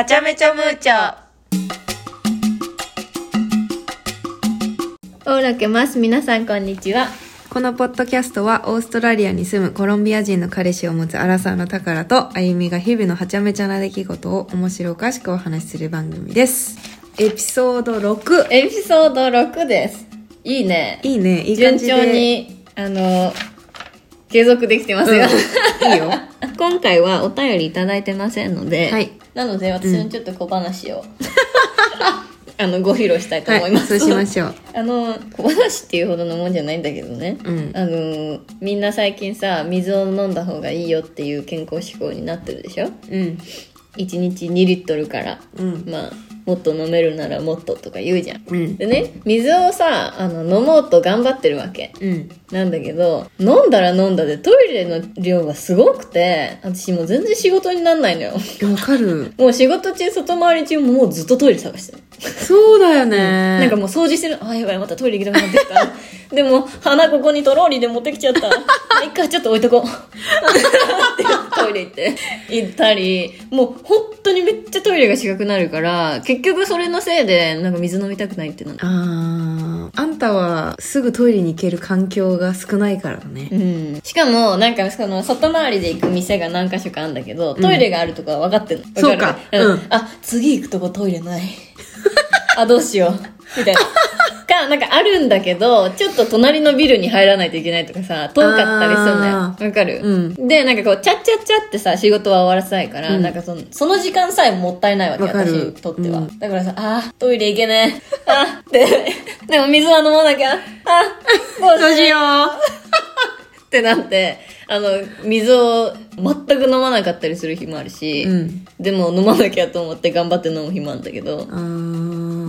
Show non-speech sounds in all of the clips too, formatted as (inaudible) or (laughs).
はちゃめちゃムーチョオーラけます。皆さんこんにちは。このポッドキャストはオーストラリアに住むコロンビア人の彼氏を持つアラサーのタカラとあゆみが日々のはちゃめちゃな出来事を面白おかしくお話しする番組です。エピソード6。エピソード6です。いいね。いいね、いい順感じで。調に、あの、継続できてますよ。いいよ。今回はお便りいただいてませんので、はいなので私のちょっと小話を、(laughs) あの、ご披露したいとはい、思います。そうしましょう。(laughs) あの小話っていうほどのもんじゃないんだけどね、うんあのみんな最近さ水を飲んだ方がいいよっていう健康志向になってるでしょ？うん。1日2リットルから、うん。まあもっと飲めるならもっととか言うじゃんうん。でね水をさあの飲もうと頑張ってるわけうん。なんだけど飲んだら飲んだでトイレの量がすごくて私もう全然仕事になんないのよわかる。(laughs) もう仕事中外回り中ももうずっとトイレ探してるそうだよね。なんかもう掃除してる。あ、やばい、またトイレ行きたくなってきた。(laughs) でも、鼻ここにトローリーで持ってきちゃった。まあ、一回ちょっと置いとこう。(laughs) トイレ行って、行ったり、もう本当にめっちゃトイレが近くなるから、結局それのせいで、なんか水飲みたくないってなる。あーあんたはすぐトイレに行ける環境が少ないからだね。うん。しかも、なんか、その、外回りで行く店が何か所かあるんだけど、トイレがあるとかは分かってるの。そうかうんあ、次行くとこトイレない。(laughs) あ、どうしよう。みたいな。か、なんかあるんだけど、ちょっと隣のビルに入らないといけないとかさ、遠かったりするんだよ。あわかる、うんで、なんかこう、チャッチャッチャってさ、仕事は終わらせたいから、うんなんかその、その時間さえもったいないわけ、私にとっては。うんだからさ、あー、トイレ行けねえ。あーって。(laughs) でも水は飲まなきゃ。あー、どうしよう。(laughs) ってなって、あの、水を全く飲まなかったりする日もあるし、うん。でも飲まなきゃと思って頑張って飲む日もあるんだけど、な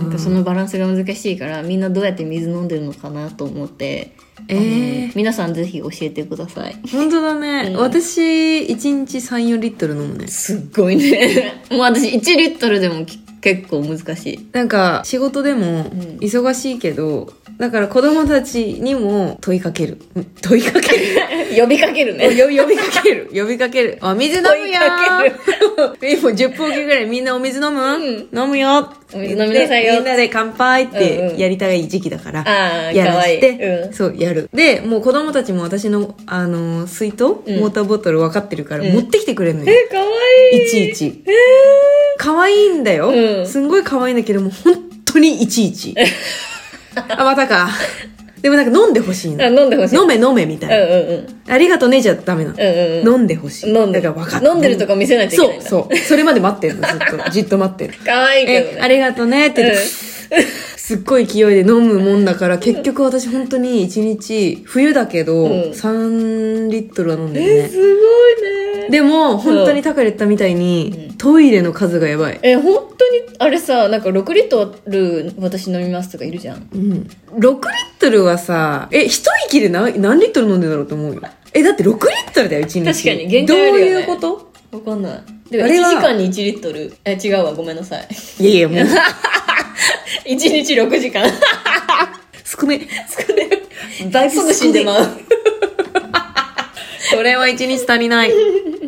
んかそのバランスが難しいから、みんなどうやって水飲んでるのかなと思って、えー皆さんぜひ教えてください。本当だね。うん私、1日3、4リットル飲むね。すっごいね。(laughs) もう私1リットルでもき結構難しい。なんか、仕事でもん忙しいけど、だから子供たちにも問いかける。ん問いかける (laughs) 呼びかけるね。よ呼びかける。(laughs) 呼びかける。あ、水飲むよー (laughs) 今10分おきぐらいみんなお水飲む、ん飲むよお水飲みなさいよでみんなで乾杯っうんうんてやりたい時期だから。ああ、やからわいい。して、うん。そう、やる。で、もう子供たちも私の、あのー水筒、んウォーターボトル分かってるから、うん持ってきてくれるのよ。え、かわいい。いちいち。可愛いんだよ。うんすんごい可愛いんだけども、本当にいちいち。(laughs) あ、またか。でもなんか飲んでほしいあ、の。飲んでほしい。飲め飲めみたうんいな。うんうん。ありがとうねじゃダメなの。うんうんうん。飲んでほしい。飲んでだから分かった。飲んでるとこ見せないといけないそうそう。それまで待ってるの、ずっと。じっと待ってる。かわいいけどえ、ね。ありがとうねって言って、すっごい勢いで飲むもんだから、結局私本当に1日、冬だけど、うん3リットルは飲んでるね。えすごいね。でも、本当にタカレ言ったみたいに、トイレの数がやばい。え、本当に、あれさ、なんか6リットル私飲みますとかいるじゃん。うん。6リットルはさ、え、一息で何何リットル飲んでんだろうと思うよ。え、だって6リットルだよ、1日。確かに限界あるよねどういうこと？わかんない。でも1あれは時間に1リットル。え、違うわ、ごめんなさい。いやいや、もう、(laughs) 1日6時間。少ね。少ねだいぶすぐ死んでまう。それは1日足りない。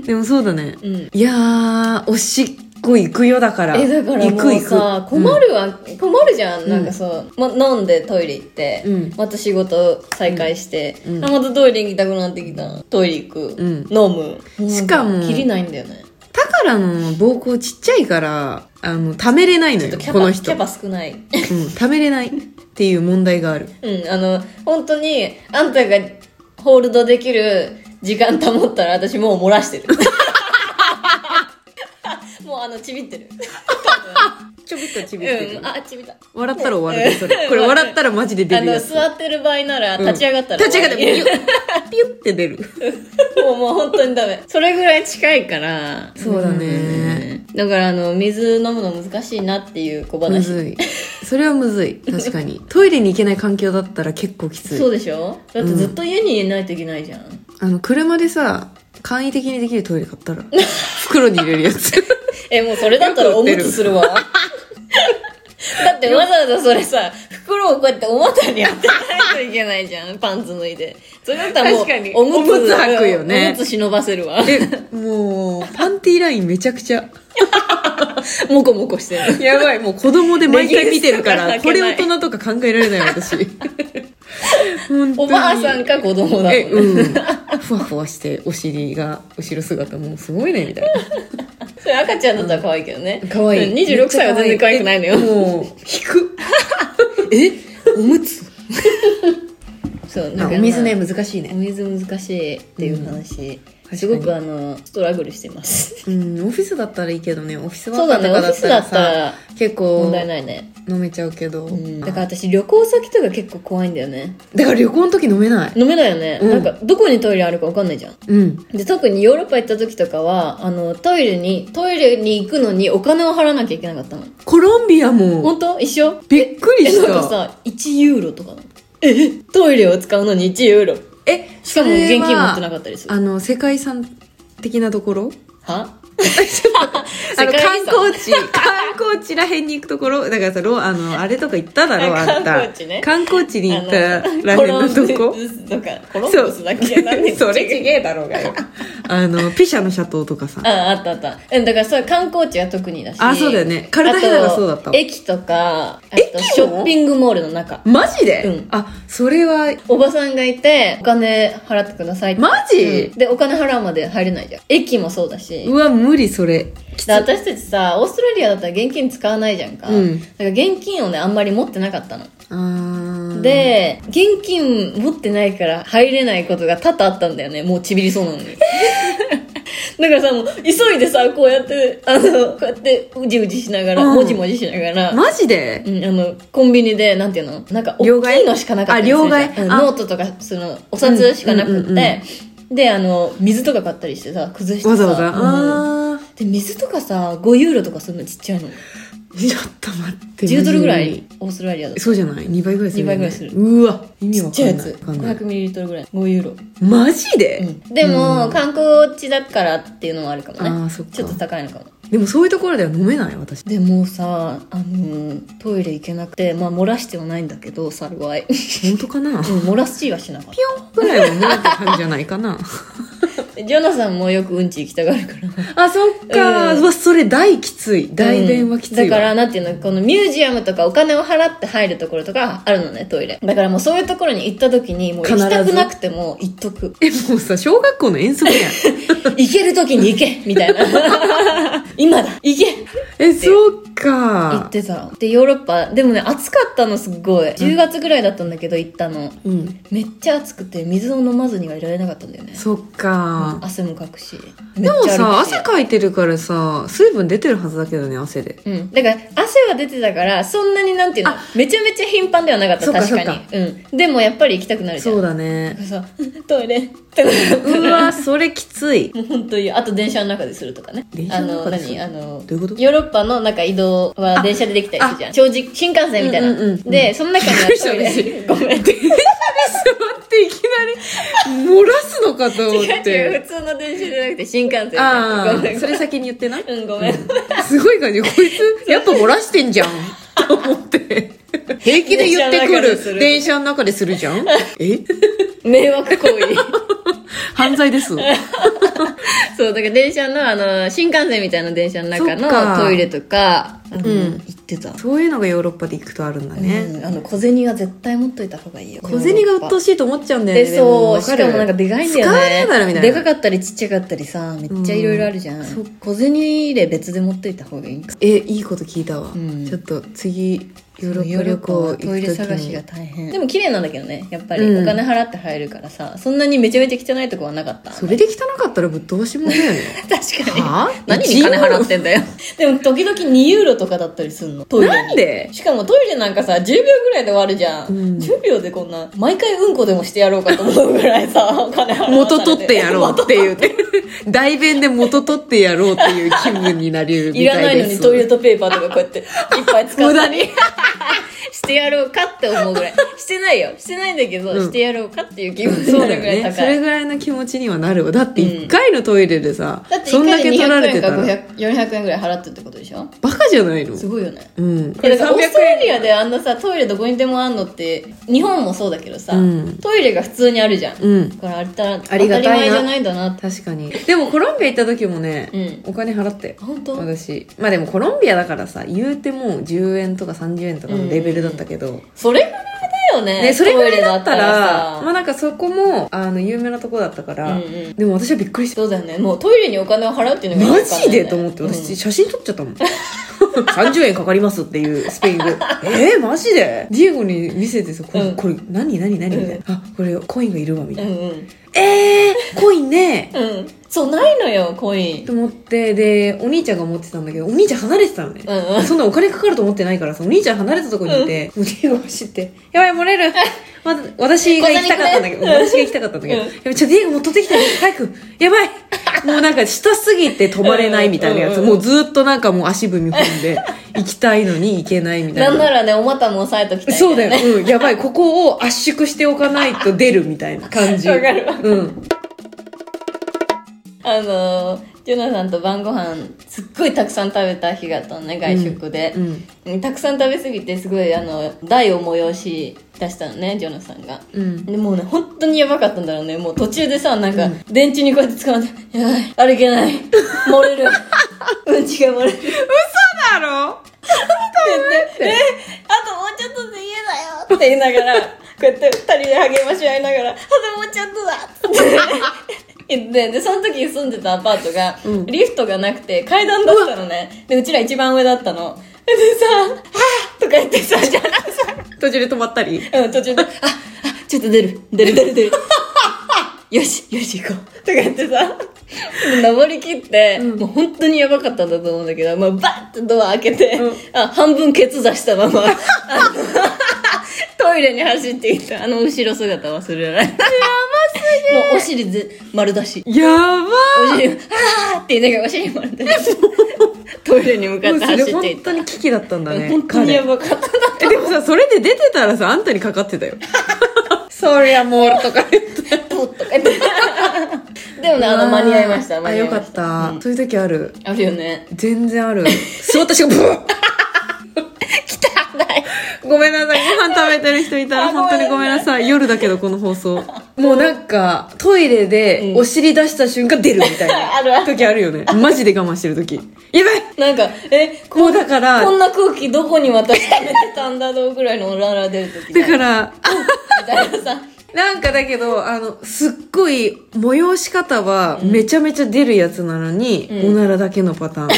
でもそうだね。うん。いやー、おしっこ行くよだから。え、だから行く行困るわ、困るじゃん。なんかそう、ま、飲んでトイレ行って、うんまた仕事再開して、うんあ、またトイレ行きたくなってきた。トイレ行く。うん飲む。しかも切りないんだよね。だからの膀胱ちっちゃいから、あの、溜めれないのよちょっとキ、ャパ、この人。キャパ少ない。うん、溜めれないっていう問題がある。(laughs) うん、あの、本当に、あんたがホールドできる時間保ったら私もう漏らしてる。(laughs) もうあの、ちびってる。(laughs) ちょびっとちびってるう。ん、あ、ちびった。笑ったら終わるね、それ。これ笑ったらマジで出あの、るやつ。座ってる場合なら立ち上がったら、立ち上がって、ピュッ、(laughs) ピュッって出る。りもう、もう本当にダメ。それぐらい近いから。そうだねうんだから、あの、水飲むの難しいなっていう小話。むずい。それはむずい。確かに。(laughs) トイレに行けない環境だったら結構きつい。そうでしょ？だってずっと家にいないといけないじゃん。あの、車でさ、簡易的にできるトイレ買ったら。袋に入れるやつ。(laughs) え、もうそれだったらおむつするわ。だってわざわざそれさ、袋ろをこうやってお股に当てないといけないじゃん。(laughs) パンツ脱いで。それだったらもう、確かにおむつ、おむつ履くよねおむつ忍ばせるわ。え、(laughs) もう、パンティーラインめちゃくちゃ。もこもこしてる。やばい、もう子供で毎回見てるから、これ大人とか考えられない私。(laughs) おばあさんか子供だもんえ、うん。ふわふわして、お尻が、後ろ姿もうすごいね、みたいな。赤ちゃんだったら可愛いけどね。可愛いうん26歳は全然可愛くないのよ。もう、引く。(laughs) え？おむつ？そう、あだからお水ね、ま難しいね。あお水難しいっていう話。うんすごくあの、ストラグルしてます。うん、オフィスだったらいいけどね、オフィスワーカーとかだオフィスだったらさ、ったら結構問題ないね。飲めちゃうけど、うん。だから私旅行先とか結構怖いんだよね。だから旅行の時飲めない。飲めないよね。うんなんか、どこにトイレあるか分かんないじゃん。うん。で、特にヨーロッパ行った時とかは、あの、トイレに、トイレに行くのにお金を払わなきゃいけなかったの。コロンビアも、本当？一緒？びっくりしえなんかた。さ、1ユーロとかなのえ？トイレを使うのに1ユーロ。え、しかも現金持ってなかかったりする。あの、世界遺産的なところ？は？(laughs) あの、観光地、観光地らへんに行くところ、だからさ、ロあの、あれとか行っただろ、あんた。観光地ね観光地に行ったらへんのとこコロンブスとか、コロンブスだっけ？何でそれちげえだろうがよ。あの、ピシャの斜塔とかさ。あ、あったあった。うん、だからそういう観光地は特にだし。あそうだよねカルタヘナがそうだった駅とか、あとショッピングモールの中。マジで、うんあ、それは、おばさんがいて、お金払ってください。マジ？うんで、お金払うまで入れないじゃん。駅もそうだし。うわ、無理、それ。私たちさ、オーストラリアだったら現金使わないじゃんか。うん。だから現金をね、あんまり持ってなかったの。で、現金持ってないから入れないことが多々あったんだよね。もうちびりそうなのに。(laughs) だからさ、もう急いでさ、こうやって、あの、こうやってうじうじしながら、うん。もじもじしながら、マジで？うん、あの、コンビニで、なんていうの？なんか、大きいのしかなかったりするじゃん。あ両替？あ。うんノートとか、その、お札しかなくって、うんうんうんで、あの、水とか買ったりしてさ、崩してさ。わざわざ？うんあで、水とかさ、5ユーロとかするのちっちゃいの。ー、ちょっと待って。10ドルぐらい、オーストラリアだそうじゃない ?2 倍ぐらいする、2倍ぐらいするうわ、意味ちわかんない。っちゃいやつ。わかんない500ミリリットルぐらい。5ユーロ。マジで、でも、うん観光地だからっていうのもあるかもね。あーそっかちょっと高いのかも。でもそういうところでは飲めない私。でもさ、あのートイレ行けなくて、まあ、漏らしてはないんだけど、幸い。本当かな、うん、漏らしはしなかっピョンぐらいは漏れた感じじゃないかな。た。ジョナサンもよくうんち行きたがるから。あ、そっか、うんうわ、それ大きつい。大便はきついわ、うんだから、なんていうの、このミュージアムとかお金を払って入るところとかあるのね、トイレ。だからもうそういうところに行った時に、もう行きたくなくても行っとく。え、もうさ、小学校の遠足やん。(laughs) 行ける時に行けみたいな。(laughs) 今だ行けえ、そう行かっ。てた。で、ヨーロッパ、でもね、暑かったのすっごい。10月ぐらいだったんだけど行ったの。うん。めっちゃ暑くて、水を飲まずにはいられなかったんだよね。そっか。汗もかくし。めでもさ、汗かいてるからさ、水分出てるはずだけどね、汗で。うん。だから、汗は出てたから、そんなになんていうの、めちゃめちゃ頻繁ではなかった、確かに。でもやっぱり行きたくなるじゃん。そうだだね (laughs) トイレってうらわ、それきつい。もう本当に、あと電車の中でするとかね。電車の中であの、どういうこと？ヨーロッパのなんか移動は電車でできたりするじゃん。長時、新幹線みたいな。で、その中にはトイレ。ごめん。(laughs) 座っていきなり漏らすのかと思っ違う、て。普通の電車じゃなくて新幹線。ああ、それ先に言ってな。うん、ごめん。すごい感じ。こいつ、(laughs) やっぱ漏らしてんじゃん。と思って。平気で言ってくる。電車の中でするじゃん？(laughs) え？迷惑行為。犯罪です。(laughs) そう、だから電車の、あの、新幹線みたいな電車の中のトイレとか、うん行ってた。そういうのがヨーロッパで行くとあるんだね。うんあの、小銭は絶対持っといた方がいいよ。小銭が鬱陶ししいと思っちゃうんだよね。そう、しかもなんかでかいんだよ使わねえだろみね。たいな。でかかったりちっちゃかったりさ、めっちゃいろいろあるじゃん。うん小銭入れ別で持っといた方がいいか。え、いいこと聞いたわ。うんちょっと次、ヨーロッパ。トイレ探しが大変。でも綺麗なんだけどね、やっぱり。うんお金払って入るからさ、そんなにめちゃめちゃ汚いとこはなかった。それで汚かったらぶっ飛ばしもんだよね。(laughs) 確かに。は？あ何に金払ってんだよ。でも時々2ユーロとかだったりすんの。トイレに。なんで？しかもトイレなんかさ、10秒ぐらいで終わるじゃん。うん10秒でこんな、毎回うんこでもしてやろうかと思うぐらいさ、(laughs) お金払わされて元取ってやろうっていうね。代弁で元取ってやろうっていう気分になれるいみらないのたいです。(laughs) にトイレットペーパーとかこうやっていっぱい使って。(laughs) 無駄に。してやろうかって思うぐらい。(laughs) してないよ。してないんだけど、うん。してやろうかっていう気分になるぐらい高いねそれぐらいの気持ちにはなるわ。だって1回のトイレでさ、だってそん1回でだけ取られ200円かてたら500 400円ぐらい払ってってことでしょ？バカじゃないの？すごいよね。うん。だからオーストラリ円アであんなさトイレどこにでもあんのって日本もそうだけどさ、うん。トイレが普通にあるじゃん、うん。だからあれたらありがたいな。当たり前じゃないんだなって。確かに。でもコロンビア行った時もね、うん。お金払って。本当？私。まあでもコロンビアだからさ言うてもう10円とか30円とかのレベルだったけど、それぐらいだよねね、それぐらいだったらさ。まあなんかそこもあの有名なとこだったから、うんうん。でも私はびっくりした。そうだよね。もうトイレにお金を払うっていうのがねジで？と思って私、写真撮っちゃったもん。(laughs) 30円かかりますっていうスペイン語。(laughs) えー、マジで？ディエゴに見せてさこれ,、うん。これ何？何？何？みたいな、あこれコインがいるわみたいな、うんうん。えー、コインね。うんそうないのよコイン。と思ってでお兄ちゃんが持ってたんだけどお兄ちゃん離れてたのね、うんうん。そんなお金かかると思ってないからさお兄ちゃん離れたとこにいて、もうディエゴ走って「やばい漏れる! (laughs)」まず私が行きたかったんだけど私が行きたかったんだけど「うん。やばいちょディエゴもう取ってきて早くやばい!」もうなんか下すぎて止まれないみたいなやつ、うんもうずっとなんかもう足踏み踏んで行きたいのに行けないみたいな。なんならねお股も押さえときたいそうだよ、ねうん、やばい。ここを圧縮しておかないと出るみたいな感じ。(laughs) わかるわうんあのジョナサンと晩ご飯すっごいたくさん食べた日があったのね外食で、うんたくさん食べ過ぎてすごいあの台を催し出したのねジョナサンが。うん。でもうね本当にやばかったんだろうね。もう途中でさなんか、電池にこうやって捕まって「やばい歩けない (laughs) 漏れる。うんちが漏れる」ってだろ？言って「えあともうちょっとで家だよ」って言いながらこうやって二人で励まし合いながら「あともうちょっとだ」って。言ってでその時に住んでたアパートが、うん。リフトがなくて階段だったのね。でうちら一番上だったの。でさ「はぁ」とか言ってさじゃあさ途中で止まったり？うん、途中で、あ、あ、ちょっと出る、出る、出る、出る。(laughs) よし、よし、行こう。とか言ってさ、登り切って、もう本当にやばかったんだと思うんだけど、もうバッてドア開けて、うん。あ、半分ケツ出したまま、(laughs) トイレに走っていった、あの後ろ姿忘れられない。もうお尻ぜ丸出し。やばお尻、あーって言いながらお尻丸出し。(laughs) トイレに向かって走っていった。当に危機だったんだね本当にや彼ばかったなえでもさそれで出てたらさあんたにかかってたよ (laughs) そりゃもうとか言って (laughs) とか言って。でもね、あの、間に合いました、間あよかっに合いました。そういう時あるあるよね。全然ある座った瞬間ブワッごめんなさい。ご飯食べてる人いたらあ本当にごめんなさい。夜だけどこの放送。(laughs) もうなんかトイレでうん。お尻出した瞬間出るみたいな (laughs) あるある。時あるよね。(laughs) マジで我慢してる時。やばいなんか、え、もうだからこんな空気どこに私溜めてたんだろうぐらいのオララ出るときだからみたいなさ。なんかだけど、あの、すっごい、催し方はめちゃめちゃ出るやつなのに、うん。おならだけのパターン。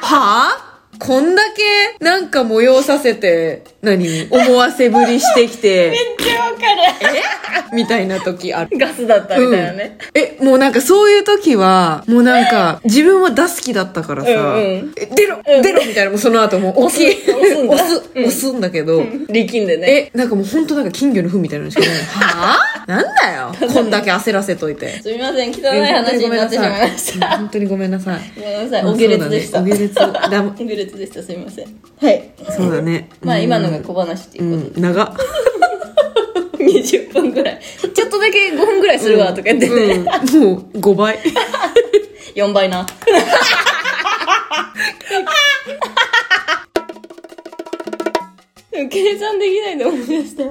はぁこんだけ、なんか催させて、何？思わせぶりしてきめて、(laughs) っちゃわかみたいな時ある。る。ガスだったみたいなね。え、もうなんかそういう時は、もうなんか、自分は出す気だったからさ、うんうんえ出ろ、うん出ろみたいな、もうその後もう押す押すんだ押す、うんだけど、力んでね。え、なんかもう本当なんか金魚の糞みたいなのしかない。(laughs) はぁなんだよ。こんだけ焦らせといて。すみません、汚い話になってしまいました。本当にごめんなさい。ごめんなさい、お下劣でした。ねお下劣だ (laughs) お下劣でした、すみません。はい。そうだね。まあ、うん今のが小話っていうことでうん、長っ。20分ぐらい。ちょっとだけ5分ぐらいするわ、とか言ってね。うん、もう5倍。4倍な。でも計算できないで思い出した。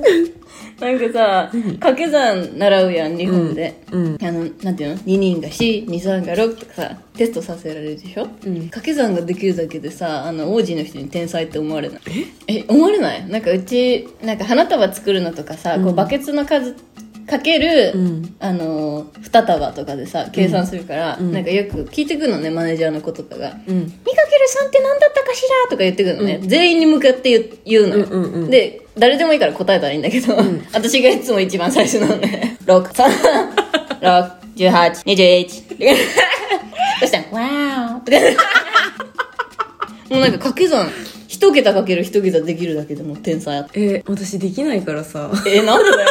なんかさ、掛け算習うやん、日本で。うん。あの、なんていうの ?2 人が4、2、3が6とかさ、テストさせられるでしょ？うん掛け算ができるだけでさ、あの、王子の人に天才って思われない？え？思われない？なんかうち、なんか花束作るのとかさ、こうバケツの数かける、うん。あのー、二束とかでさ、計算するから、うんなんかよく聞いてくるのね、マネージャーの子とかが。うん。2×3 って何だったかしら？とか言ってくるのね、全員に向かって言う言うのよ、うんうんうんで誰でもいいから答えたらいいんだけど、私がいつも一番最初なのね631821そした？ら「わー」と (laughs) かもうなんか掛け算。一桁かける一桁できるだけでもう天才え、私できないからさ、えなんでだよ。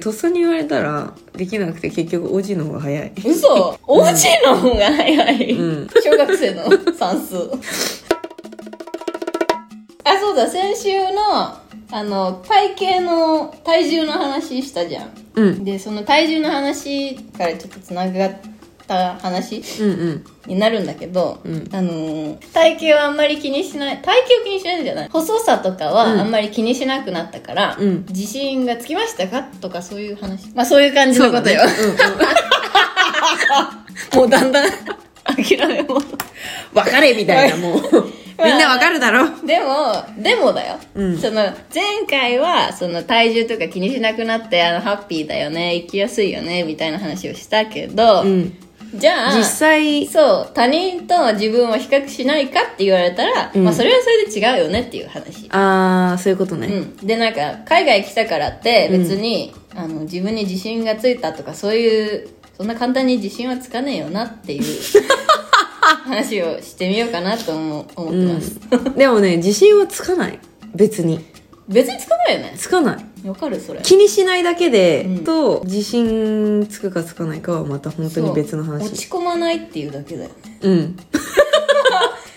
とっさに言われたら、できなくて結局おじの方が早い。嘘。おうちの方が早い、うん。小学生の算数だ先週のあの体型の体重の話したじゃん。うん。でその体重の話からちょっとつながった話うんうん。になるんだけど、うん。あのー体型はあんまり気にしない体型を気にしないんじゃない？細さとかはうん。あんまり気にしなくなったから、うん。自信がつきましたか？とかそういう話。まあそういう感じのことよ、(laughs) もうだんだん。諦めも別れみたいなもうみんなわかるだろ？でもでもだよ、うん。その前回はその体重とか気にしなくなってあのハッピーだよね生きやすいよねみたいな話をしたけど、うん。じゃあ実際そう他人と自分を比較しないかって言われたら、うん。まあそれはそれで違うよねっていう話。ああそういうことね。うん、でなんか海外来たからって別に、あの自分に自信がついたとかそういうそんな簡単に自信はつかねえよなっていう (laughs) 話をしてみようかなと思う思ってます、でもね自信はつかない。別に。別につかないよね。つかない。わかるそれ。気にしないだけで、うん。と自信つくかつかないかはまた本当に別のそう落話ち込まないっていうだけだよね。うん (laughs)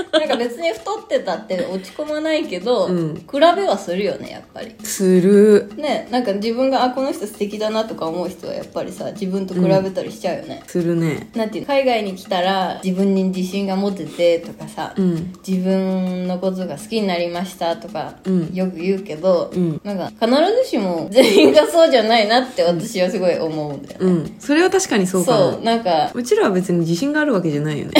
(laughs) なんか別に太ってたって落ち込まないけど、うん。比べはするよねやっぱり。する。ねなんか自分があこの人素敵だなとか思う人はやっぱりさ自分と比べたりしちゃうよね、するね。なんていうの海外に来たら自分に自信が持ててとかさ、うん。自分のことが好きになりましたとか、うん。よく言うけど、うん。なんか必ずしも全員がそうじゃないなって私はすごい思うんだよね、うん。それは確かにそうかそうもなんかうちらは別に自信があるわけじゃないよね。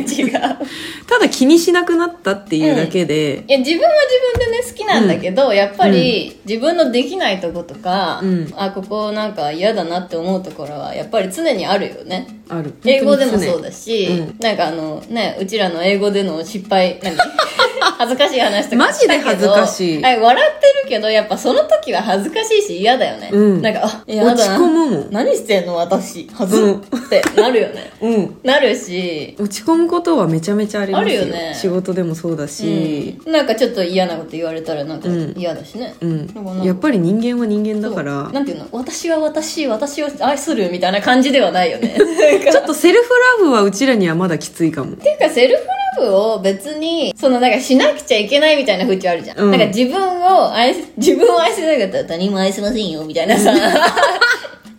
(laughs) 違う。ただ気にしなくなったっていうだけで、いや自分は自分でね好きなんだけど、やっぱり自分のできないとことか、うん。あここなんか嫌だなって思うところはやっぱり常にあるよね。ある。英語でもそうだだし、うん。なんかあのねうちらの英語での失敗何？(laughs) 恥ずかしい話とかマジで恥ずかしい。したけどあ笑ってるけどやっぱその時は恥ずかしいし嫌だよね、うん。なんかあ嫌だな。落ち込むもん。何してんの私。恥ず、うん。ってなるよね。(laughs) うん。なるし。落ち込むことはめちゃめちゃありますよ。あるよね。仕事でもそうだし、うん、なんかちょっと嫌なこと言われたらなんかうん。嫌だしね、うん。なんやっぱり人間は人間だから。なんていうの？私は私私を愛するみたいな感じではないよね。(laughs) ちょっとセルフラブはうちらにはまだきついかも。っていうかセルフラブを別にそのなんかしなくちゃいけないみたいな風潮あるじゃん、うん。なんか自分を愛す自分を愛せなかったら他人も愛せませんよみたいなさ。(laughs)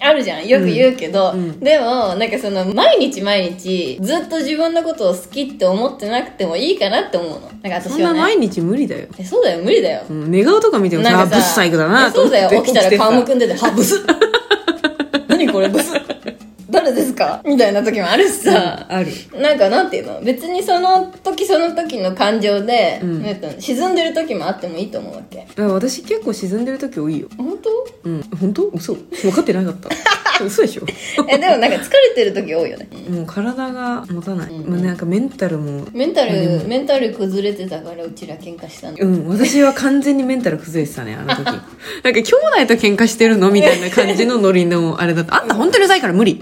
あるじゃん。よく言うけど、うん。でもなんかその毎日毎日ずっと自分のことを好きって思ってなくてもいいかなって思うの。なんかそんな私はね毎日無理だよ、えそうだよ無理だよ。うん、寝顔とか見てもさブスサイクだなえそうだよ。(laughs) 起きたら顔むくんんでてはブス。(laughs) 何これブス誰ですか？みたいな時もあるしさ、ある。なんかなんていうの？別にその時その時の感情で、うん。沈んでる時もあってもいいと思うわけ。あ私結構沈んでる時多いよ。本当？うん。本当？嘘？分かってなかった (laughs) (laughs) 嘘でしょ？(laughs) えでもなんか疲れてる時多いよね。もう体が持たない、うん。もうなんかメンタルも。メンタルメンタル崩れてたからうちら喧嘩したの。うん私は完全にメンタル崩れてたねあの時。(laughs) なんか兄弟と喧嘩してるの？みたいな感じのノリのあれだった。あんた本当にうざいから無理。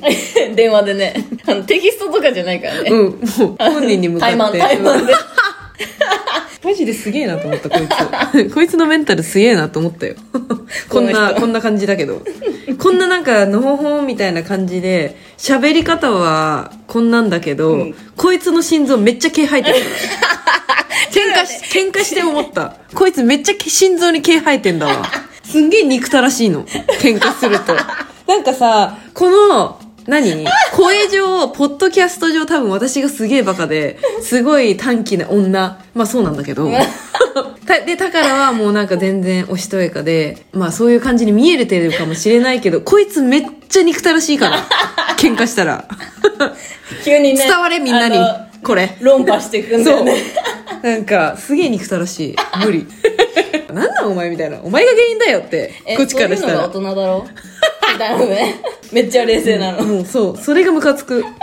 電話でね。あのテキストとかじゃないからね、うんもう本人に向かって。怠慢怠慢で (laughs) マジですげえなと思ったこいつ。(laughs) こいつのメンタルすげえなと思ったよ。(laughs) こんなこんな感じだけど。こんななんかのほほんみたいな感じで喋り方はこんなんだけど、うん。こいつの心臓めっちゃ毛生えてる。喧嘩し喧嘩して思った。こいつめっちゃ心臓に毛生えてんだわ。すんげえ憎たらしいの。喧嘩すると。なんかさこの何？声上、ポッドキャスト上多分私がすげえバカで、すごい短気な女。まあそうなんだけど。たで、タカラはもうなんか全然おしとやかで、まあそういう感じに見えれてるかもしれないけど、こいつめっちゃ憎たらしいから。喧嘩したら。急にね伝われみんなにあ。これ。の論破していくんだよね。なんか、すげえ憎たらしい。無理。(laughs) なんなんお前みたいな。お前が原因だよって。えこっちからしたら。そういうのが大人だろ？みたいなね。めっちゃ冷静なの、もうそう。それがムカつく。(laughs)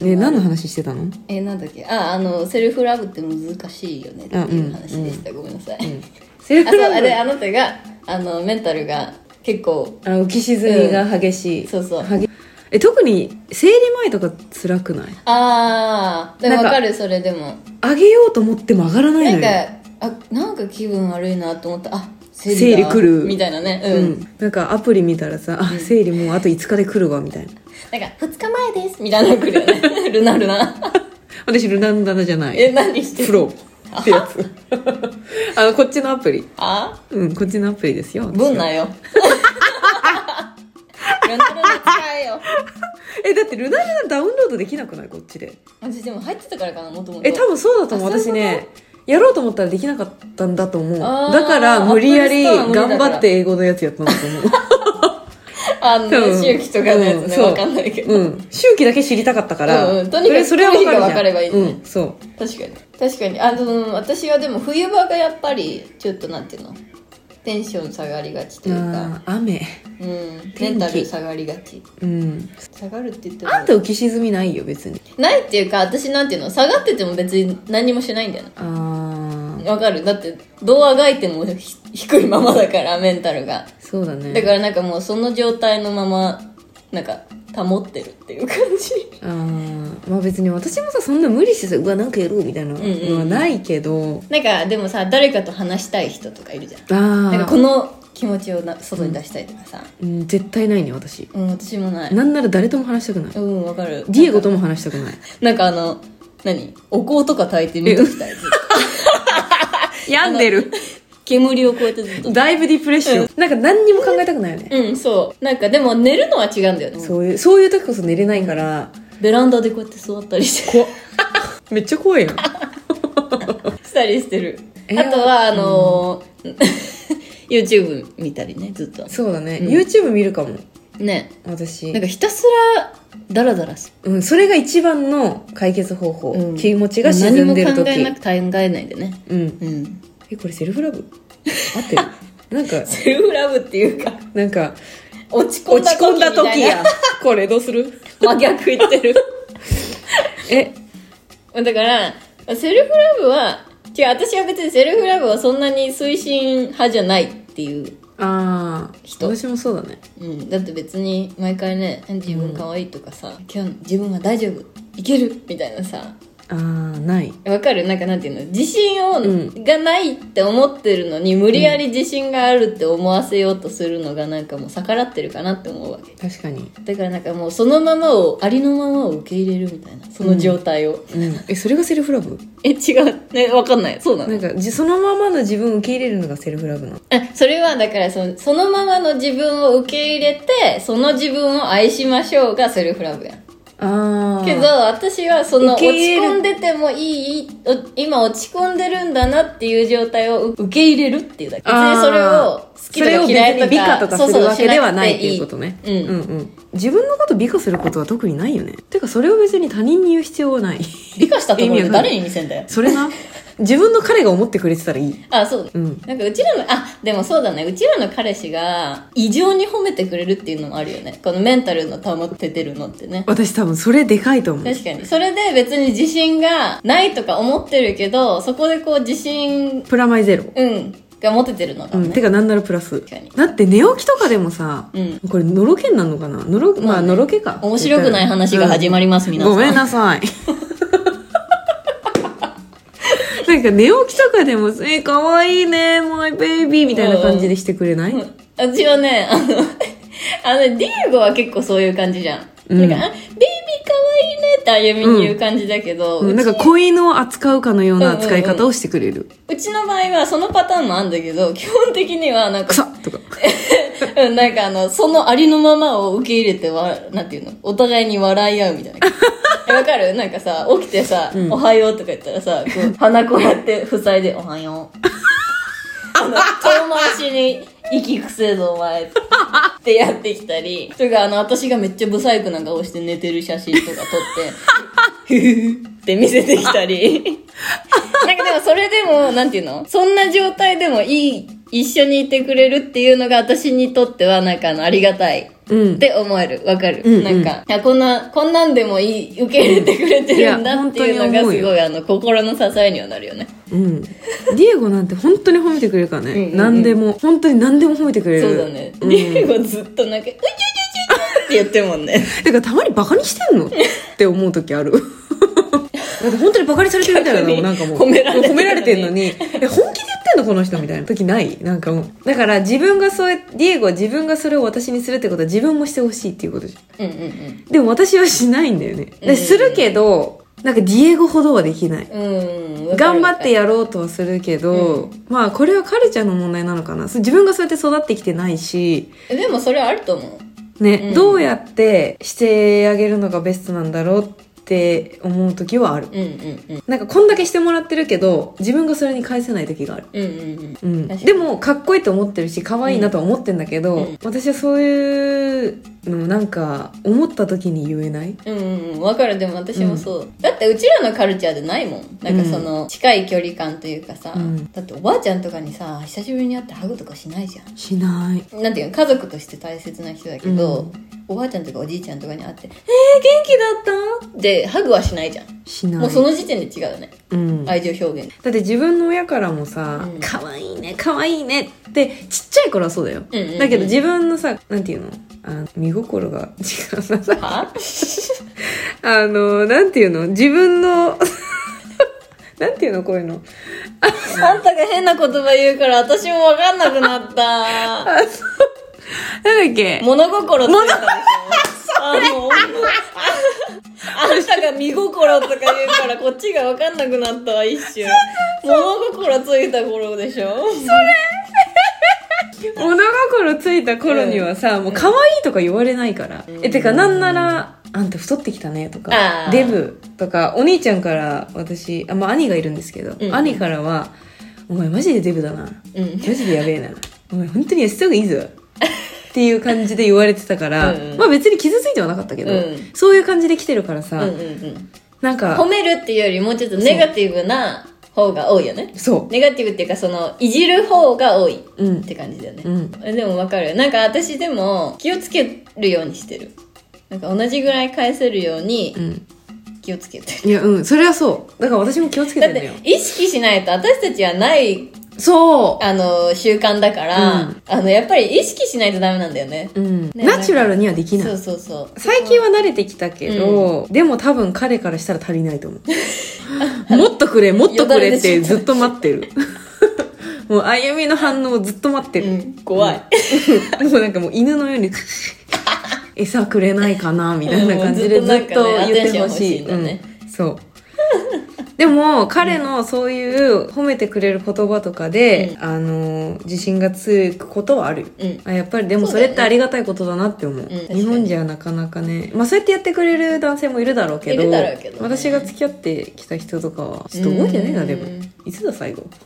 ね何の話してたの？えなんだっけ？ああのセルフラブって難しいよねっていう話でした、ごめんなさい、あそう (laughs) セルフラブ？あれあなたがあのメンタルが結構あ浮き沈みが激しい、そうそう。激え特に生理前とか辛くない？ああでもなんかわかるそれでも。上げようと思っても上がらないのなんよかあなんか気分悪いなと思った。あ生生理だ来る。みたいなね。うん、うん、なんかアプリ見たらさ、あ生理もうあと5日で来るわみたいな。なんか2日前ですみたいなの来るよね。(laughs) ルナルナ。私ルナンダナじゃない。え何してるフロってやつ。あ。のこっちのアプリ。あ？うんこっちのアプリですよぶんなよ。(laughs) ルナルナ使えよ。えだってルナルナダウンロードできなくない？こっちで。私でも入ってたからかなもともと。え多分そうだと思う。私ねやろうと思ったらできなかったんだと思う。だから無理やり頑張って英語のやつやったんだと思う。(laughs) あの周期とかのやつね、うんかんないけど、うん。周期だけ知りたかったから、うんうん。とにかくそれ分かればいいねうんそう。確かに。確かに。あの私はでも冬場がやっぱりちょっとなんていうの？テンション下がりがちというか。雨。うん。メンタル下がりがち。うん。下がるって言っても。あんた浮き沈みないよ別に。ないっていうか私なんていうの下がってても別に何もしないんだよあわかる？だってどうあがいてもひ低いままだからメンタルが。そうだね。だからなんかもうその状態のままなんか保ってるっていう感じ。あーまあ別に私もさそんな無理してさうわなんかやろうみたいなのはないけど、なんかでもさ誰かと話したい人とかいるじゃん。あなんかこあ、の気持ちをな外に出したいとかさ。うん、絶対ないね私。うん、私もない。なんなら誰とも話したくない。うんわかる。ディエゴとも話したくない。なんかあの何？お香とか炊いて見ときたい (laughs) 病んでる煙をこうやってずっと。だいぶディプレッション、なんか何にも考えたくないよね、うんそう。なんかでも寝るのは違うんだよね。そういうそういう時こそ寝れないから。ベランダでこうやって座ったりして。怖っ。めっちゃ怖いよ (laughs) したりしてる。えあとはあのー YouTube 見たりねずっと。そうだね、うん。YouTube 見るかも。ね。私。なんかひたすらダラダラす。うん、それが一番の解決方法、うん。気持ちが沈んでる何も考時えなく考えないでね。うん。うんえこれセルフラブ？(laughs) 合って。るなんかセルフラブっていうかなんか落ち込んだ時込んだ時や。(laughs) これどうする？(laughs) 真逆言ってる。え？だからセルフラブは違う私は別にセルフラブはそんなに推進派じゃないっていう、ああ人。私もそうだね。うん、だって別に毎回ね自分可愛いとかさ、今日自分は大丈夫いけるみたいなさああない。わかる？なんかなんていうの？自信を、ん。がないって思ってるのに無理やり自信があるって思わせようとするのがなんかもう逆らってるかなって思うわけ。確かに。だからなんかもうそのままをありのままを受け入れるみたいな。その状態を、うん。えそれがセルフラブ？(laughs) え違う。ねわかんない。そうなの？なんかじそのままの自分を受け入れるのがセルフラブなの？あそれはだからそのそのままの自分を受け入れてその自分を愛しましょうがセルフラブやんけど私はその落ち込んでてもいいお今落ち込んでるんだなっていう状態を受け入れるっていうだけ。別にそれを好きとか嫌いとか美化とかするわけではないっていうことね。そうそうんうん。自分のこと美化することは特にないよね。てかそれを別に他人に言う必要はない。美化したところで誰に見せんだよ。それな自分の彼が思ってくれてたらいい。あそう、うん。なんかうちらのあでもそうだね。うちらの彼氏が異常に褒めてくれるっていうのもあるよね。このメンタルの保ててるのってね。私多分それでかいと思う。確かに。それで別に自信がないとか思ってるけどそこでこう自信プラマイゼロ。うん。が持ててるのかもね、うん、てかなんならプラス。確かに。だって寝起きとかでもさ、うん。これのろけになるのかな？のろまあね。のろけか。面白くない話が始まります、皆さん。ごめんなさいなんか寝起きとかでも「えかわいいねマイベイビー」みたいな感じでしてくれない、私はねあのあのディエゴは結構そういう感じじゃん、うん。なんかあ「ベイビーかわいいね」ってあゆみに言う感じだけど、うん。うちなんか子犬を扱うかのような扱い方をしてくれる。うちの場合はそのパターンもあるんだけど基本的にはなん「くさかっ!」とか。(laughs) うんなんかあのそのありのままを受け入れてわなんていうの？お互いに笑い合うみたいな。えわかる？なんかさ起きてさ、おはよう」とか言ったらさこう (laughs) 鼻こうやって塞いで「おはよう」あの遠回しに息くせえぞお前ってやってきたりとかあの私がめっちゃブサイクな顔して寝てる写真とか撮ってふふって見せてきたり。なんかでもそれでもなんていうの？そんな状態でもいい一緒にいてくれるっていうのが私にとってはなんかあのありがたい。うんって思える。わかる、うんうん。なんかいやこんなこんなんでもいい受け入れてくれてるんだっていうのがすごいあの心の支えにはなるよね。うん。ディエゴなんて本当に褒めてくれるからね、うんうんうん。何でも本当に何でも褒めてくれる。そうだね、うん。ディエゴずっとなんか「うちゅちゅちゅちゅ」って言ってるもんね。(laughs) てかたまにバカにしてんの？って思う時ある。だって本当にバカにされてるみたいなのもなんかもう褒められてるのに褒められてんのに。(laughs) え本ってんのこの人みたいな。時ない。なんかもう。だから自分がそうやディエゴは自分がそれを私にするってことは自分もしてほしいっていうことじゃん。うんうんうん。でも私はしないんだよね。うんでするけどなんかディエゴほどはできない。うん頑張ってやろうとはするけど、まあこれはカルチャーの問題なのかな。自分がそうやって育ってきてないし。でもそれあると思う。ね、うん。どうやってしてあげるのがベストなんだろうって思う時はある。うんうんうん。なんかこんだけしてもらってるけど自分がそれに返せない時がある。うんうんうん、確かに。でもかっこいいと思ってるし可愛いなとは思ってんだけど、うん。私はそういうのなんか思った時に言えない？うんうんうんわかる。でも私もそう、だってうちらのカルチャーでないもん。なんかその近い距離感というかさ、うん。だっておばあちゃんとかにさ久しぶりに会ってハグとかしないじゃん。しない。なんていうの家族として大切な人だけど、うん。おばあちゃんとかおじいちゃんとかに会って「えー、元気だった?」でハグはしないじゃん。しない。もうその時点で違うよね。うん、だ愛情表現。って自分の親からもさうん「可愛いね可愛いね」ってちっちゃい頃はそうだよ、うんうんうん。だけど自分のさなんていうの？あ見心が (laughs) 違う。なあのなんていうの？自分の (laughs) なんていうの？こういうの？あんたが変な言葉言うから私も分かんなくなった。なんだっけ？物心ついたでしょ。あもうああんたが見心とか言うからこっちが分かんなくなったわ一瞬。物心ついた頃でしょ (laughs) 物心ついた頃にはさ、もう可愛いとか言われないから。うんえ、てかなんなら、あんた太ってきたねとかデブとか、お兄ちゃんから私、あ、まあ兄がいるんですけど、うん兄からは、お前マジでデブだな。うんマジでやべえな。お前本当に痩せた方がいいぞ。(laughs) っていう感じで言われてたから、うんまあ別に傷ついてはなかったけど、うんそういう感じで来てるからさ、うんうんうんなんか褒、めるっていうよりもうちょっとネガティブな方が多いよねそネガティブっていうかそのいじる方が多いっう。うん。て感じだよね、うん。えでも分かるなんか私でも気をつけるようにしてるなんか同じぐらい返せるようにうん。気をつけてる、いや、うん。それはそう。だから私も気をつけててるのよ。意識しないと私たちはないそうあの習慣だから、うんあのやっぱり意識しないとダメなんだよねうん。ねナチュラルにはできないそう。そうそう最近は慣れてきたけど、でも多分彼からしたら足りないと思う。(laughs) もっとくれ、もっとくれってずっと待ってる。もう、あゆみの反応をずっと待ってる。うん怖い、(laughs) もうなんかもう犬のように、餌くれないかな、みたいな感じでうんずっと言ってほしい。ねそう。でも、彼のそういう褒めてくれる言葉とかで、あの、自信がつくことはある。よ。うん。あやっぱりでもそれってありがたいことだなって思う、ん。確か日に本じゃなかなかね。まあそうやってやってくれる男性もいるだろうけどね。私が付き合ってきた人とかはちょっと覚えてねえなでも。うんいつだ最後？(laughs)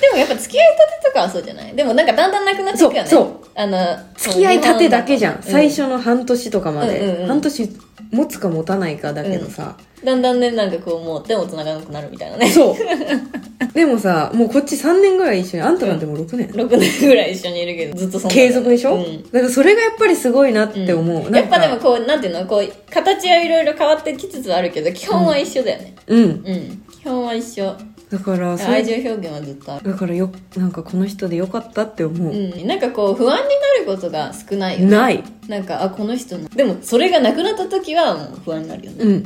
でもやっぱ付き合いたてとかはそうじゃない？でもなんかだんだんなくなっていくよね。そうそう。あの付き合いたてだけじゃん、う最初の半年とかまで、うんうんうん。半年持つか持たないかだけどさ、だんだんねなんかこうもう手も繋がなくなるみたいなね。そう。(laughs) でもさもうこっち3年ぐらい一緒にあんたなんてもう6年、6年ぐらい一緒にいるけどずっとそんな。継続でしょ、うん。だからそれがやっぱりすごいなって思う、なんかやっぱでもこうなんていうのこう形はいろいろ変わってきつつあるけど基本は一緒だよね。うん。うん、基本は一緒。だから愛情表現はずっとある。だからよなんかこの人でよかったって思う、うん、なんかこう不安になることが少ないよね。ない。なんかあこの人の。でもそれがなくなった時はもう不安になるよね、うん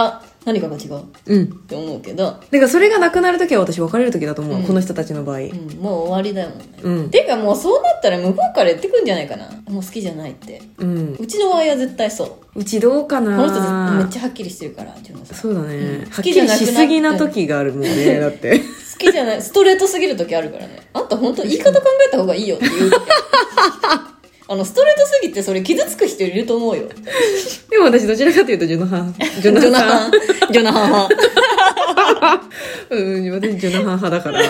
あ何かが違う。っうん。て思うけど、だからそれがなくなる時は私別れる時だと思う、うん。この人たちの場合。うん、もう終わりだよね、うん。ていうかもうそうなったら向こうから言ってくんじゃないかな。もう好きじゃないって。うん。うちの場合は絶対そう。うちどうかな。この人ずめっちゃはっきりしてるからそうだね、うん。はっきりしすぎな時があるもんね、(laughs) だって。好きじゃない。ストレートすぎる時あるからね。あんた本当言い方考えた方がいいよって言う時あのストレートすぎてそれ傷つく人いると思うよ。でも私どちらかというとジョナハン。ジョナジョナハン。ハンジョナハン派。うん私ジョナハン派だから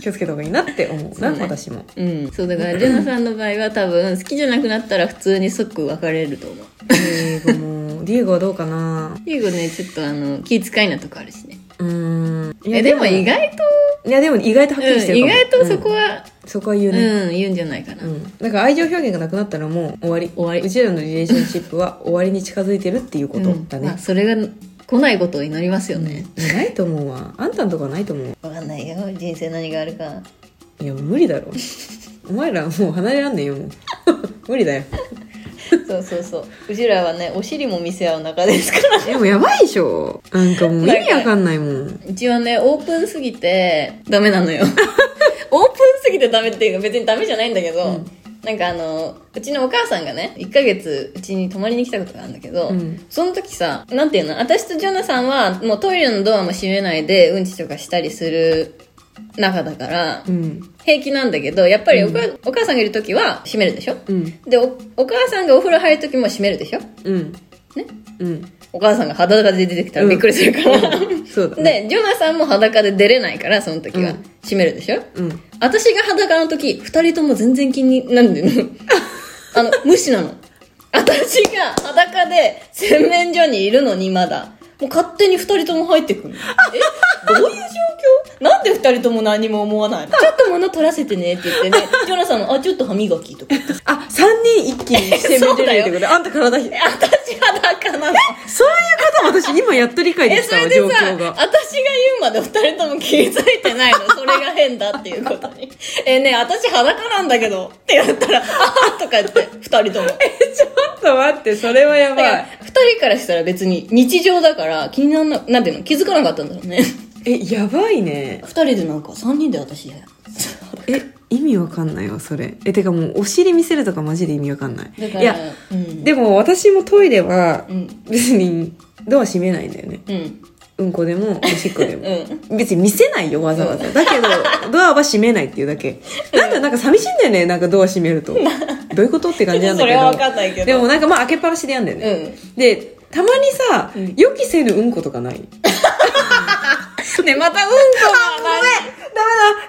気をつけた方がいいなって思うなそうね。私も。うん。そうだからジョナさんの場合は多分好きじゃなくなったら普通に即別れると思う。ディエゴも。ディエゴはどうかな？リーゴねちょっとあの気遣いなとこあるしねうーんいえでも。意外と、いやでも意外とはっきりしてうん、るかも、意外とそこうんは、そこは言ううんね、言うんじゃないかな、うん。だから愛情表現がなくなったらもう終わり。終わり。うちらのリレーションシップは終わり。に近づいてるっていうことだねまあ、、それが来ないことを祈りますよね、ないと思うわ。あんたんとこはないと思う。わかんないよ。人生何があるか。いや無理だろ。(laughs) お前らもう離れらんねえよもう。(laughs) 無理だよそうそうそう。うちらはねお尻も見せ合う仲ですから。でもやばいでしょ。なんかもう意味わかんないもん。うちはねオープンすぎてダメなのよ。(laughs) オープンすぎてダメっていうか別にダメじゃないんだけど、なんかあのうちのお母さんがね1ヶ月うちに泊まりに来たことがあるんだけど、うん。その時さなんていうの？私とジョナさんはもうトイレのドアも閉めないでうんちとかしたりする中だからうん平気なんだけどやっぱりおか、お母さんがいる時は閉めるでしょ？うん。でおお母さんがお風呂入る時も閉めるでしょ？うん。ね？うん。お母さんが裸で出てきたらびっくりするから、そうだね。でジョナさんも裸で出れないからその時は、うん。閉めるでしょ？うん。私が裸の時二人とも全然気になんでの。(laughs) あの無視なの。私が裸で洗面所にいるのにまだ。もう勝手に二人とも入ってくるえ？どういう状況？なんで二人とも何も思わないの？ちょっと物取らせてねって言ってね。(laughs) ジョナさんもあちょっと歯磨きとか (laughs) あ三人一気にしてみてるってことであんた体ひ (laughs) え私裸なのそういうこと？私今やっと理解でえきたわ状それでさ私が言うまで二人とも気づいてないの。それが変だっていうことに。えねえ私裸なんだけどって言ったらああとか言って。二人とも。ちょっと待ってそれはやばだからい二人からしたら別に日常だから気にならななんていうの？気づかなかったんだろうねえやばいね。二人でなんか三人で私や。え意味わかんないわそれ。えてかもうお尻見せるとかマジで意味わかんない。だからいやうん。でも私もトイレはうん。別にドア閉めないんだよね。うん。うんこでもおしっこでも。うん。別に見せないよわざわざ。だけどドアは閉めないっていうだけ。なんだなんか寂しいんだよねなんかドア閉めると。(laughs) どういうことって感じなんだけど。それは分かんないけど。でもなんかまあ開けっぱなしでやんだよね、でたまにさ、うん。予期せぬうんことかない？(laughs) ねまたうんこがダメだ。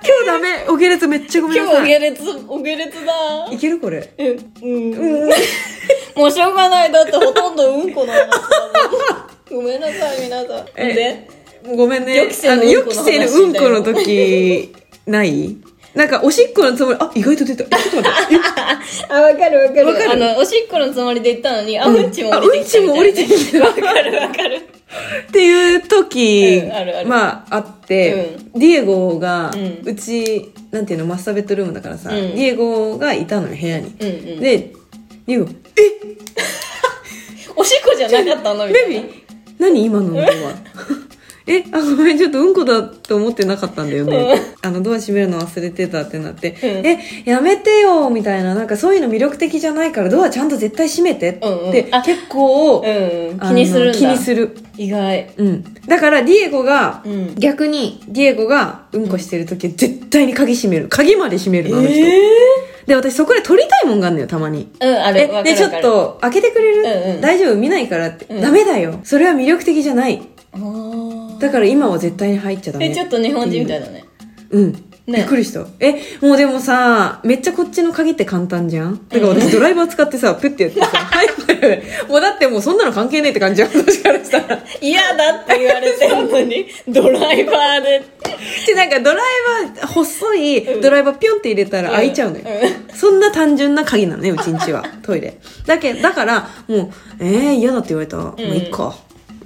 今日ダメ。お下劣めっちゃごめんな今さい。日お下劣お下劣だ。いけるこれ。うん。うん。うんもうしょうがない。だってほとんどうんこの話だもん。ごめんなさい皆さん。えで？ごめんね。予期せぬあの予期せぬうんこの話だようんこの時ない？なんかおしっこのつもりあ意外と出た。えちょっと待って。え？(laughs) あわかるわかる。わかる？あのおしっこのつもりで言ったのにあうん。うんちも降りてきたみたいな。あうん。ちも降りてきたわかるわかる。っていう時、うんあるある。まああって、ディエゴが、ううんちなんていうのマスターベッドルームだからさ、うん。ディエゴがいたのよ部屋に、うんうん。でディエゴ (laughs) おしっこじゃなかったの？みたいな。ベビー？何今の音は？えあごめんちょっとうんこだと思ってなかったんだよね、あのドア閉めるの忘れてたってなって、うん。えやめてよみたいな。なんかそういうの魅力的じゃないからドアちゃんと絶対閉めてって、うん。うんあ結構、うん気あのにするんだ。気にする。意外。うん。だからディエゴが、うん。逆にディエゴがうんこしてる時は絶対に鍵閉める。鍵まで閉めるのあの人、えで私そこで撮りたいもんがあんのよたまに。うんある。えでちょっと開けてくれる、うんうん。大丈夫？見ないからって、うん。ダメだよ。それは魅力的じゃないだから今は絶対に入っちゃダメえちょっと日本人みたいだねうんびっくりした。え、もうでもさ、めっちゃこっちの鍵って簡単じゃん？だから私ドライバー使ってさ、プッてやってさ、(laughs) はい。もうだってもうそんなの関係ねえって感じじゃん、私からしたら。嫌だって言われてんのにドライバーでで、なんかドライバー、細いドライバーピョンって入れたら開いちゃうのよ。うそんな単純な鍵なのね、うちんちは。トイレ。だけだから、もう、えー、嫌だって言われたら、もういいか。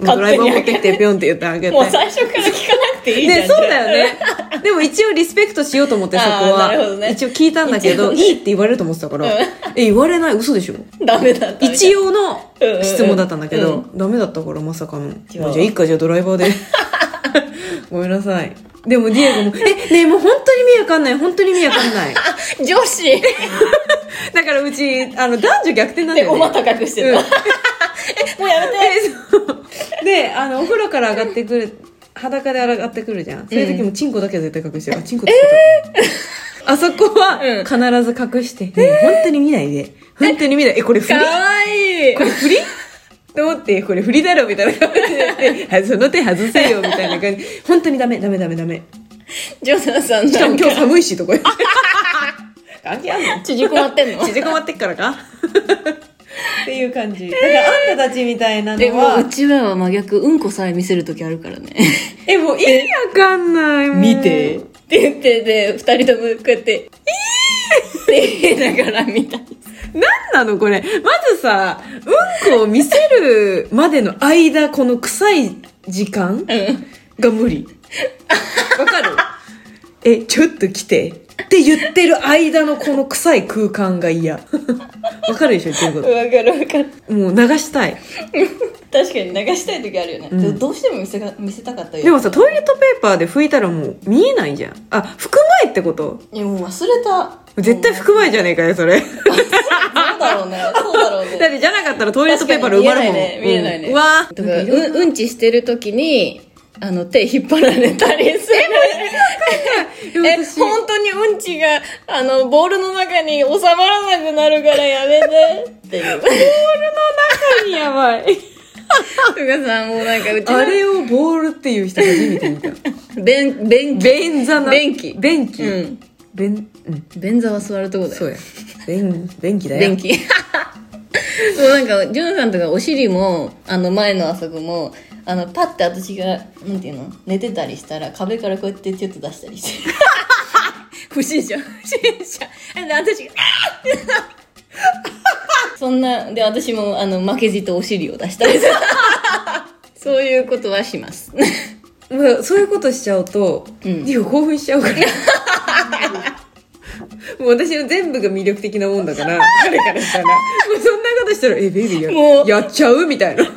ドライバー持ってきてピョンって言ってあげて。もう最初から聞かなくていいじゃんね、そうだよね。でも一応リスペクトしようと思って (laughs) そこあーなるほどは。ね一応聞いたんだけど、いいって言われると思ってたから、うんえ、言われない？嘘でしょ？ダメだ一応の質問だったんだけど、うんダメだったからまさかの。じゃあいいか、じゃあドライバーで。(laughs) ごめんなさい。でもディエゴも、(laughs) え、ねえもう本当に意味わかんない、本当に意味わかんない。女子。(laughs) だからうち、あの、男女逆転なんだよね。でお股隠してた、うん。(laughs) えもうやめて。であのお風呂から上がってくる裸で上がってくるじゃん。そういう時もチンコだけは絶対隠してる、あチンコつけた、あそこはうん。必ず隠して、ねえ本当に見ないで。本当に見ない。えこれ振り？かわいい。これ振り？と思ってこれ振りだろみたいな。感じてはいその手外せよみたいな感じ。本当にダメダメダメダメ。ジョナさんしかも今日寒いしとか。言って関係あんの？(laughs) 縮こまってんの？縮こまってっからか？っていう感じ。だからあんたたちみたいなでものはうちらは真逆うんこさえ見せる時あるからね。え、もう意味わかんない。見て。って言ってで二人ともこうやって「えー!」って言いながら見た。りなんなのこれ。まずさ、うんこを見せるまでの間、この臭い時間うんが無理。わかる？え、ちょっと来て。って言ってる間のこの臭い空間が嫌。わかるでしょ？言ってるこわかるわかると。もう流したい。確かに流したい時あるよね、うんどうしても見せが見せたかったよでもさ、トイレットペーパーで拭いたらもう見えないじゃん。あ、拭く前ってこと？いやもう忘れた絶対拭く前じゃねえかよ、それ。だそうだろうね。そうだろうね。ってじゃなかったらトイレットペーパーで埋まるもん。確かに見えないね見えないね。うん。うわ。だからうんうんちしてる時にあの手引っ張られたりする。(laughs) え私。本当にうんちがあのボールの中に収まらなくなるからやめて。っていう。やばい。ふがさんもうなんかうちのあれをボールっていう人初めて見た。(laughs) 便便器。便座な。便器。便器。うん便、うん。便座は座るとこだよ。そうや。便、便器だよ。便器。(laughs) そうなんかジュンさんとかお尻もあの前のあそこもあのパッて私がなんていうの寝てたりしたら壁からこうやってちょっと出したりして。(laughs) 不審者。不審者。で私があーって。そんなで私もあの負けじとお尻を出したりする。(laughs) そういうことはします。まあ、そういうことしちゃうと、うん。いや興奮しちゃうから。(laughs) もう私の全部が魅力的なもんだから、彼からしたら。もうそんなことしたら、え、ベイビーもうややっちゃう？みたいな。うわ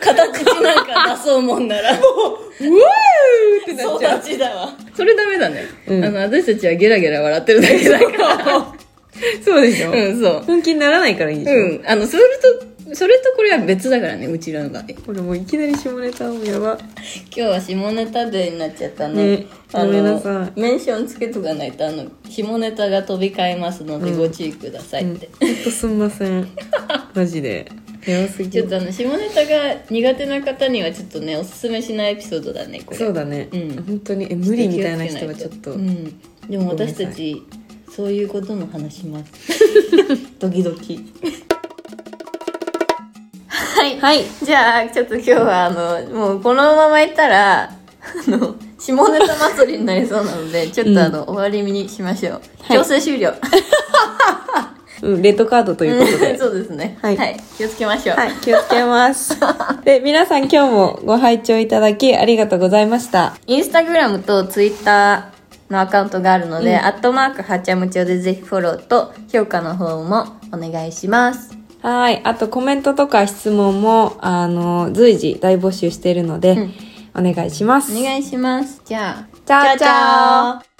片口なんか出そうもんなら。ーってなっちゃう。育ちだわ。それダメだね、うん。あの私たちはゲラゲラ笑ってるだけだから。(laughs) そうでしょ、うんそう。本気にならないからいいでしょ、うんあのそれとそれとこれは別だからねうちらの場合。これもういきなり下ネタもやば。今日は下ネタデーになっちゃったね。ねあのごめんなさい。メンションつけとかないとあの下ネタが飛び交いますのでご注意くださいって、ほんとすんません。(laughs) マジで。やばすぎちょっとあの下ネタが苦手な方にはちょっとねおすすめしないエピソードだねこれ。そうだね。うん。本当に、え、無理みたいな人はちょっと。うん、でも私たちそういうことも話します。(laughs) ドキドキはい。はい。じゃあちょっと今日はあのもうこのままいったらあの下ネタ祭りになりそうなのでちょっとあの、終わりにしましょう。はい。強制終了、うん、レッドカードということで。(laughs) そうですね。はい。気をつけましょう、はい、気をつけます。(laughs) で、皆さん今日もご拝聴いただきありがとうございました。インスタグラムとツイッターのアカウントがあるので、アットマークはちゃむちょでぜひフォローと評価の方もお願いしますはい。あとコメントとか質問も、あの、随時大募集しているので、お願いします。お願いします。じゃあ。チャオチャオ